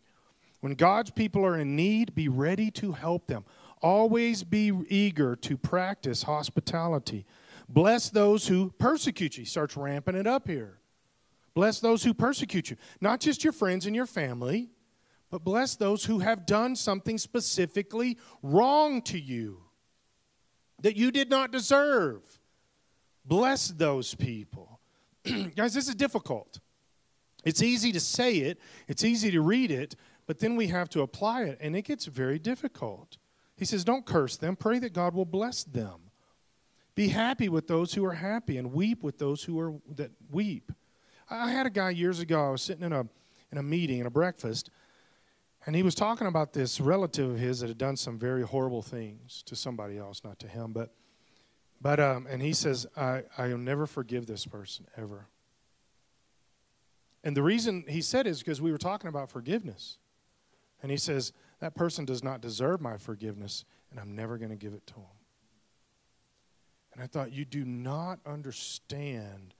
When God's people are in need, be ready to help them. Always be eager to practice hospitality. Bless those who persecute you. He starts ramping it up here. Bless those who persecute you. Not just your friends and your family, but bless those who have done something specifically wrong to you that you did not deserve. Bless those people. Guys, this is difficult. It's easy to say it, it's easy to read it, but then we have to apply it, and it gets very difficult. He says, Don't curse them, pray that God will bless them. Be happy with those who are happy and weep with those who are that weep. I had a guy years ago, I was sitting in a in a meeting, in a breakfast, and he was talking about this relative of his that had done some very horrible things to somebody else, not to him, but but um, and he says, I, I'll never forgive this person ever. And the reason he said is because we were talking about forgiveness. And he says, that person does not deserve my forgiveness, and I'm never going to give it to them. And I thought, you do not understand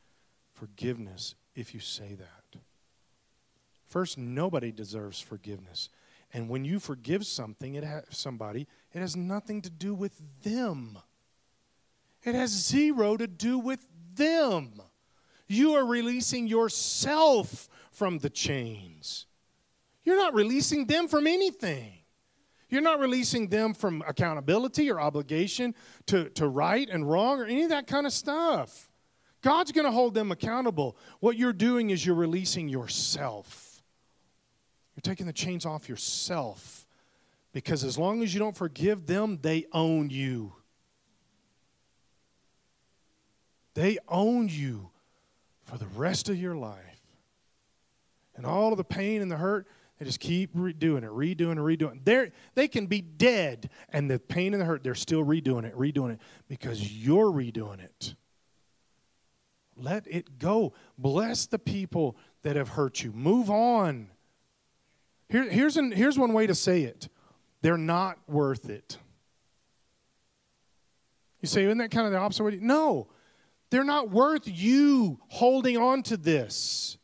forgiveness if you say that. First, nobody deserves forgiveness. And when you forgive something, it ha- somebody, it has nothing to do with them. It has zero to do with them. You are releasing yourself from the chains. You're not releasing them from anything. You're not releasing them from accountability or obligation to, to right and wrong or any of that kind of stuff. God's going to hold them accountable. What you're doing is you're releasing yourself. You're taking the chains off yourself because as long as you don't forgive them, they own you. They own you for the rest of your life. And all of the pain and the hurt, they just keep redoing it, redoing it, redoing it. They're, they can be dead, and the pain and the hurt, they're still redoing it, redoing it, because you're redoing it. Let it go. Bless the people that have hurt you. Move on. Here, here's, an, here's one way to say it they're not worth it. You say, isn't that kind of the opposite way? No, they're not worth you holding on to this.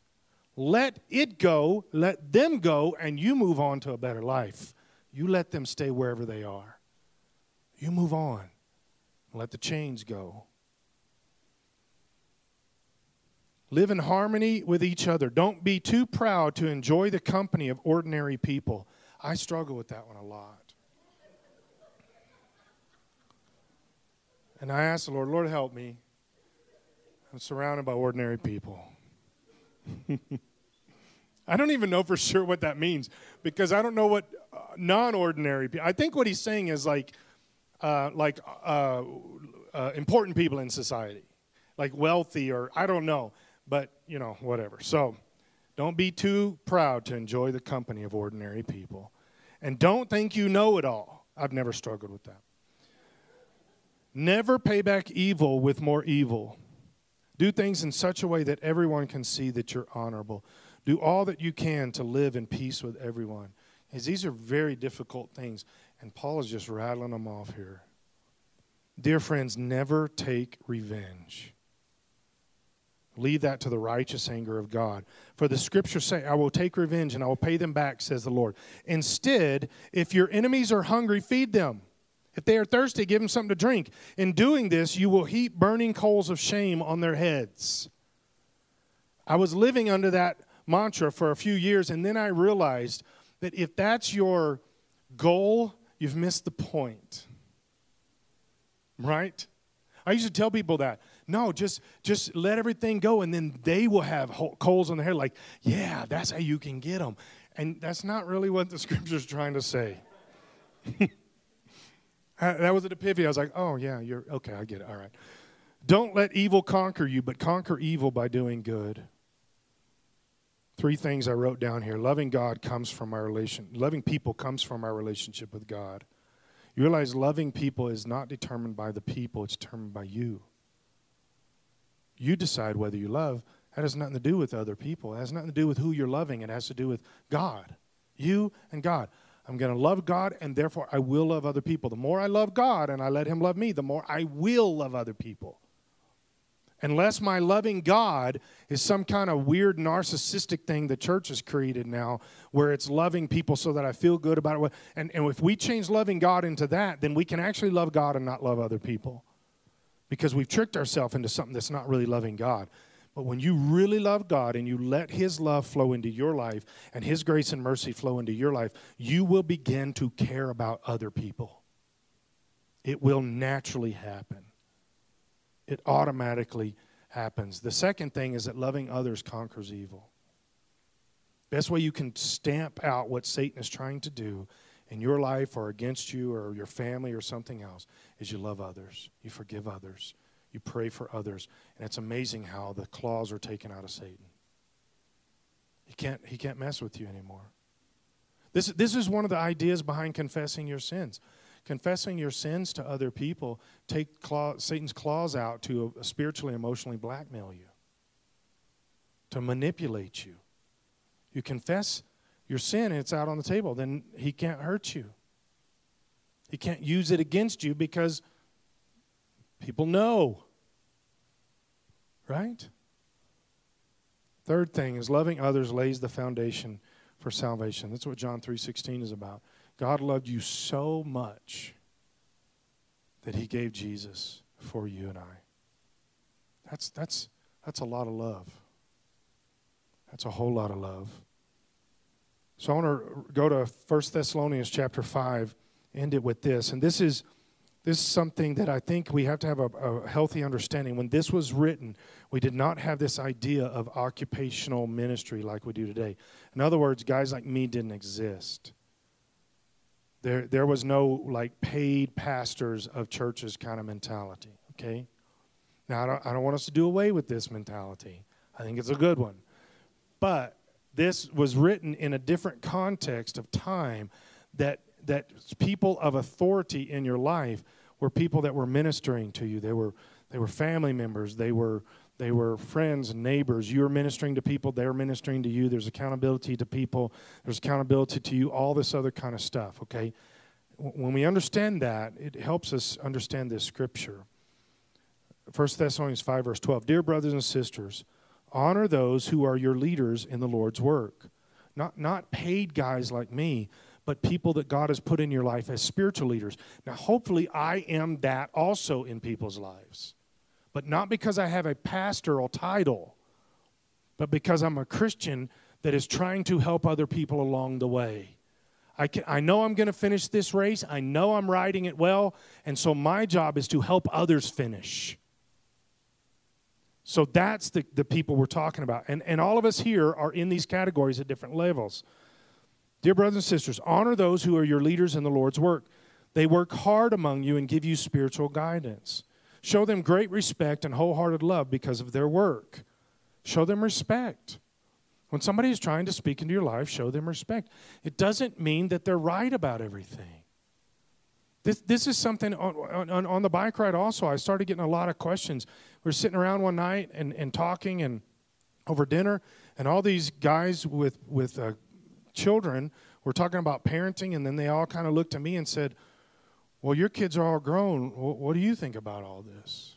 Let it go, let them go, and you move on to a better life. You let them stay wherever they are. You move on. Let the chains go. Live in harmony with each other. Don't be too proud to enjoy the company of ordinary people. I struggle with that one a lot. And I ask the Lord, Lord, help me. I'm surrounded by ordinary people. I don't even know for sure what that means because I don't know what uh, non-ordinary people. I think what he's saying is like, uh, like uh, uh, important people in society, like wealthy or I don't know, but you know whatever. So, don't be too proud to enjoy the company of ordinary people, and don't think you know it all. I've never struggled with that. Never pay back evil with more evil. Do things in such a way that everyone can see that you're honorable. Do all that you can to live in peace with everyone. Because these are very difficult things, and Paul is just rattling them off here. Dear friends, never take revenge. Leave that to the righteous anger of God. For the scriptures say, I will take revenge and I will pay them back, says the Lord. Instead, if your enemies are hungry, feed them. If they are thirsty, give them something to drink. In doing this, you will heap burning coals of shame on their heads. I was living under that mantra for a few years, and then I realized that if that's your goal, you've missed the point. Right? I used to tell people that. No, just just let everything go, and then they will have coals on their head. Like, yeah, that's how you can get them. And that's not really what the scripture's trying to say. that was an epiphany. I was like, oh yeah, you're okay. I get it. All right. Don't let evil conquer you, but conquer evil by doing good. Three things I wrote down here. Loving God comes from our relation. Loving people comes from our relationship with God. You realize loving people is not determined by the people, it's determined by you. You decide whether you love. That has nothing to do with other people. It has nothing to do with who you're loving. It has to do with God. You and God. I'm going to love God, and therefore I will love other people. The more I love God and I let Him love me, the more I will love other people. Unless my loving God is some kind of weird narcissistic thing the church has created now, where it's loving people so that I feel good about it. And, and if we change loving God into that, then we can actually love God and not love other people. Because we've tricked ourselves into something that's not really loving God. But when you really love God and you let His love flow into your life and His grace and mercy flow into your life, you will begin to care about other people. It will naturally happen it automatically happens. The second thing is that loving others conquers evil. Best way you can stamp out what Satan is trying to do in your life or against you or your family or something else is you love others, you forgive others, you pray for others, and it's amazing how the claws are taken out of Satan. He can't, he can't mess with you anymore. This, this is one of the ideas behind confessing your sins confessing your sins to other people take claw, Satan's claws out to uh, spiritually, emotionally blackmail you, to manipulate you. You confess your sin and it's out on the table, then he can't hurt you. He can't use it against you because people know. Right? Third thing is loving others lays the foundation for salvation. That's what John 3:16 is about. God loved you so much that he gave Jesus for you and I. That's that's that's a lot of love. That's a whole lot of love. So I want to go to 1 Thessalonians chapter 5, end it with this. And this is this is something that I think we have to have a, a, healthy understanding. When this was written, we did not have this idea of occupational ministry like we do today. In other words, guys like me didn't exist. There, there was no like paid pastors of churches kind of mentality, okay? Now, I don't, I don't want us to do away with this mentality. I think it's a good one. But this was written in a different context of time that that people of authority in your life were people that were ministering to you. They were they were family members. They were they were friends and neighbors. You're ministering to people. They're ministering to you. There's accountability to people. There's accountability to you. All this other kind of stuff. Okay, when we understand that, it helps us understand this scripture. 1 Thessalonians 5, verse 12. Dear brothers and sisters, honor those who are your leaders in the Lord's work. Not, not paid guys like me, but people that God has put in your life as spiritual leaders. Now, hopefully, I am that also in people's lives, but not because I have a pastoral title, but because I'm a Christian that is trying to help other people along the way. I, can, I know I'm going to finish this race. I know I'm riding it well. And so my job is to help others finish. So that's the, the people we're talking about. And, and all of us here are in these categories at different levels. Dear brothers and sisters, honor those who are your leaders in the Lord's work. They work hard among you and give you spiritual guidance. Show them great respect and wholehearted love because of their work. Show them respect. When somebody is trying to speak into your life, show them respect. It doesn't mean that they're right about everything. This, this is something on, on, on the bike ride also. I started getting a lot of questions. We were sitting around one night and, and talking and over dinner, and all these guys with, with uh, children were talking about parenting, and then they all kind of looked at me and said, Well, your kids are all grown. What do you think about all this?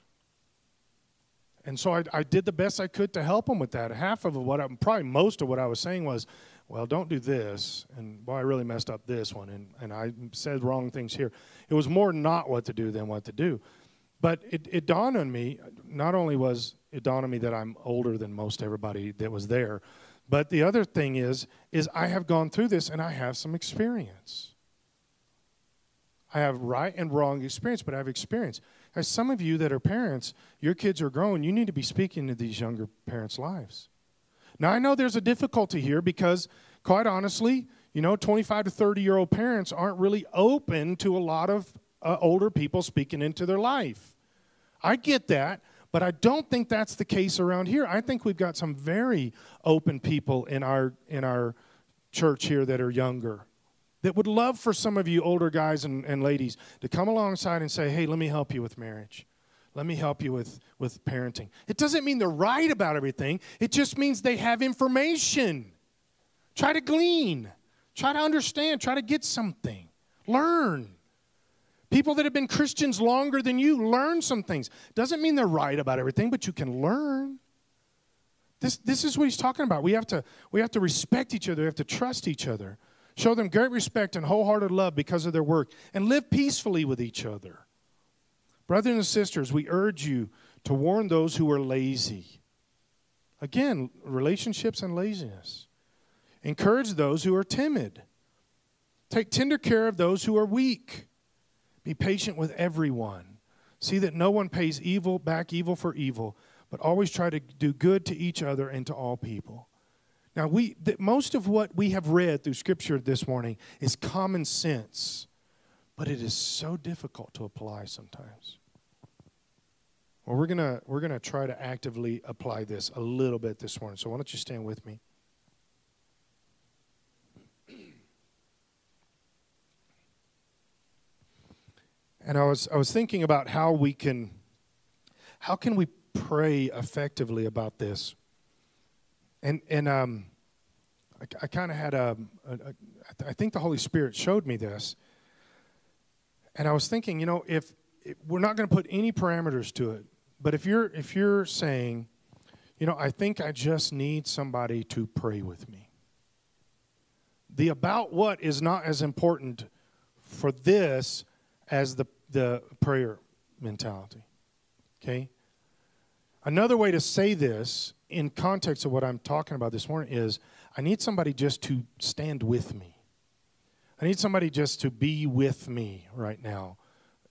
And so I, I did the best I could to help them with that. Half of what, I, probably most of what I was saying was, well, don't do this. And boy, I really messed up this one. And, and I said wrong things here. It was more not what to do than what to do. But it, it dawned on me, not only was it dawned on me that I'm older than most everybody that was there, but the other thing is, is I have gone through this and I have some experience. I have right and wrong experience, but I have experience. As some of you that are parents, your kids are grown, you need to be speaking to these younger parents' lives. Now, I know there's a difficulty here because, quite honestly, you know, 25 to 30 year old parents aren't really open to a lot of uh, older people speaking into their life. I get that, but I don't think that's the case around here. I think we've got some very open people in our in our church here that are younger that would love for some of you older guys and, and ladies to come alongside and say, hey, let me help you with marriage. Let me help you with, with parenting. It doesn't mean they're right about everything, it just means they have information. Try to glean, try to understand, try to get something, learn. People that have been Christians longer than you learn some things. Doesn't mean they're right about everything, but you can learn. This, this is what he's talking about. We have, to, we have to respect each other, we have to trust each other, show them great respect and wholehearted love because of their work, and live peacefully with each other. Brothers and sisters, we urge you to warn those who are lazy. Again, relationships and laziness. Encourage those who are timid. Take tender care of those who are weak. Be patient with everyone. See that no one pays evil back evil for evil, but always try to do good to each other and to all people. Now, we th- most of what we have read through Scripture this morning is common sense, but it is so difficult to apply sometimes. Well, we're gonna we're gonna try to actively apply this a little bit this morning. So why don't you stand with me? And I was I was thinking about how we can how can we pray effectively about this. And and um I, I kind of had a, a, a, I think the Holy Spirit showed me this. And I was thinking, you know, if, if we're not going to put any parameters to it, but if you're if you're saying, you know, I think I just need somebody to pray with me. The about what is not as important for this as the the prayer mentality. Okay? Another way to say this in context of what I'm talking about this morning is I need somebody just to stand with me. I need somebody just to be with me right now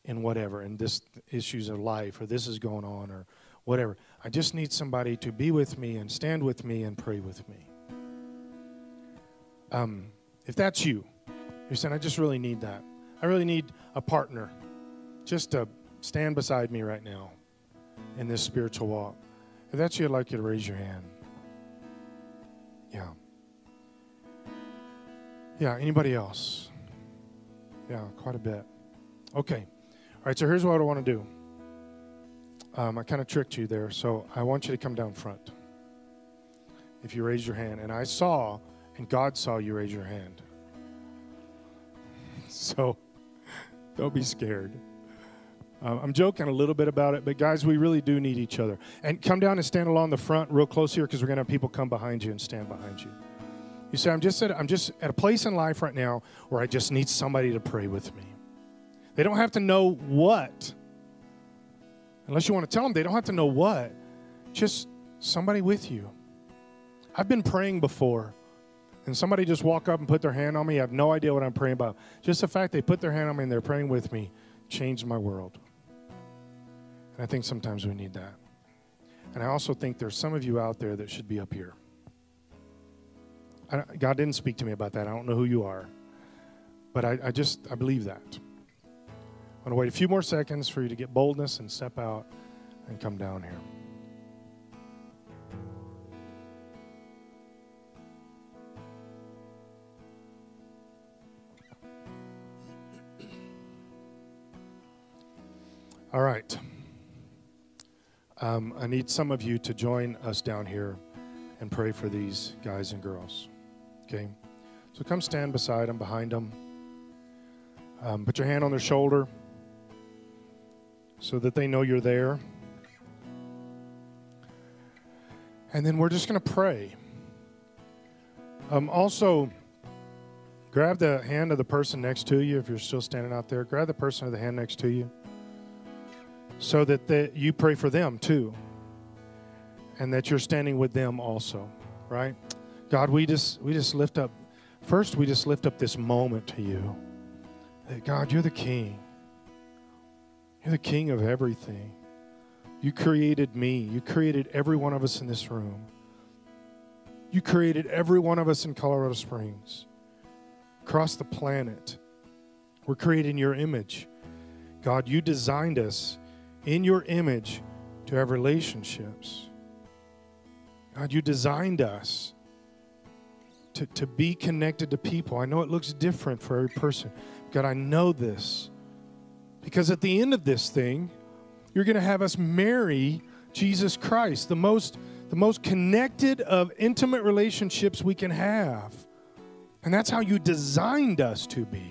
in whatever, in this issues of life, or this is going on, or whatever. I just need somebody to be with me and stand with me and pray with me. Um, if that's you, you're saying, I just really need that. I really need a partner just to stand beside me right now in this spiritual walk. If that's you, I'd like you to raise your hand. Yeah. Yeah, anybody else? Yeah, quite a bit. Okay. All right, so here's what I want to do. Um, I kind of tricked you there, so I want you to come down front. If you raise your hand, and I saw, and God saw you raise your hand. So don't be scared. Uh, I'm joking a little bit about it, but guys, we really do need each other. And come down and stand along the front real close here because we're going to have people come behind you and stand behind you. You say, I'm just, at, I'm just at a place in life right now where I just need somebody to pray with me. They don't have to know what. Unless you want to tell them, they don't have to know what. Just somebody with you. I've been praying before, and somebody just walk up and put their hand on me. I have no idea what I'm praying about. Just the fact they put their hand on me and they're praying with me changed my world. And I think sometimes we need that. And I also think there's some of you out there that should be up here. God didn't speak to me about that. I don't know who you are. But I, I just, I believe that. I'm going to wait a few more seconds for you to get boldness and step out and come down here. All right. Um, I need some of you to join us down here and pray for these guys and girls. Okay? So come stand beside them, behind them. Um, put your hand on their shoulder so that they know you're there. And then we're just going to pray. Um, also, grab the hand of the person next to you if you're still standing out there. Grab the person of the hand next to you so that the, you pray for them too and that you're standing with them also right? God we just we just lift up first we just lift up this moment to you. That god you're the king. You're the king of everything. You created me. You created every one of us in this room. You created every one of us in colorado springs. Across the planet. We're created in your image. God you designed us in your image to have relationships. God, you designed us to, to be connected to people. I know it looks different for every person. God, I know this. Because at the end of this thing, you're going to have us marry Jesus Christ, the most, the most connected of intimate relationships we can have. And that's how you designed us to be.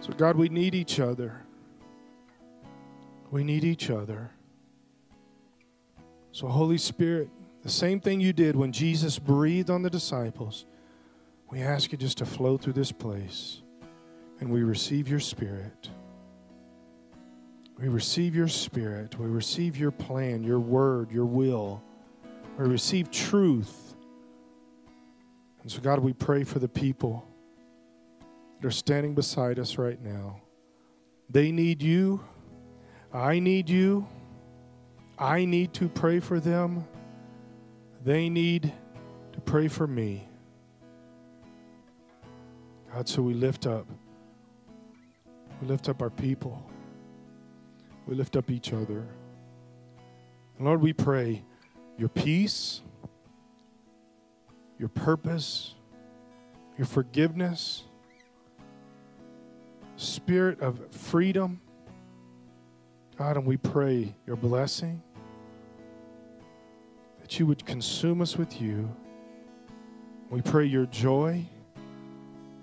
So, God, we need each other. We need each other. So, Holy Spirit, the same thing you did when Jesus breathed on the disciples, we ask you just to flow through this place and we receive your Spirit. We receive your Spirit. We receive your plan, your word, your will. We receive truth. And so, God, we pray for the people that are standing beside us right now. They need you. I need you. I need to pray for them. They need to pray for me. God, so we lift up. We lift up our people. We lift up each other. And Lord, we pray your peace, your purpose, your forgiveness, spirit of freedom God, and we pray your blessing, that you would consume us with you, We pray your joy.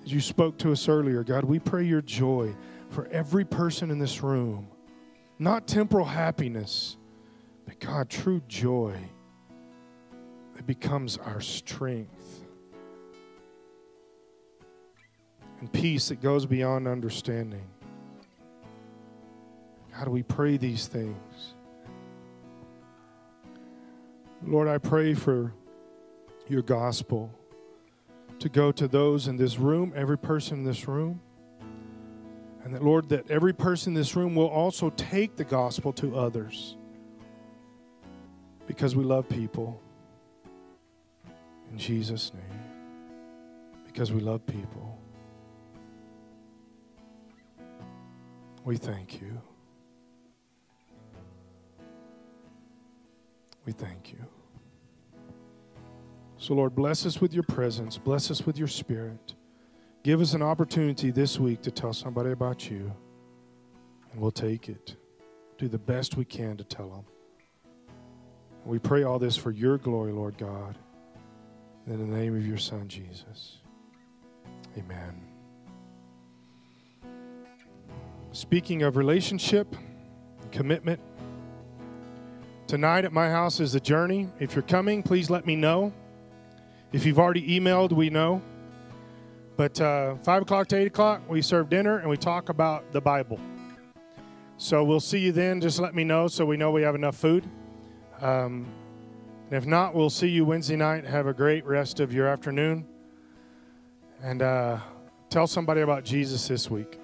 As you spoke to us earlier, God, we pray your joy for every person in this room. Not temporal happiness, but God, true joy that becomes our strength. And peace that goes beyond understanding. God, we pray these things. Lord, I pray for your gospel to go to those in this room, every person in this room. And that, Lord, that every person in this room will also take the gospel to others because we love people. In Jesus' name. Because we love people. We thank you. We thank you. So, Lord, bless us with your presence, bless us with your spirit. Give us an opportunity this week to tell somebody about you, and we'll take it. Do the best we can to tell them. We pray all this for your glory, Lord God. In the name of your Son, Jesus. Amen. Speaking of relationship, commitment, tonight at my house is the journey. If you're coming, please let me know. If you've already emailed, we know. But uh, 5 o'clock to 8 o'clock, we serve dinner and we talk about the Bible. So we'll see you then. Just let me know so we know we have enough food. Um, and if not, we'll see you Wednesday night. Have a great rest of your afternoon. And uh, tell somebody about Jesus this week.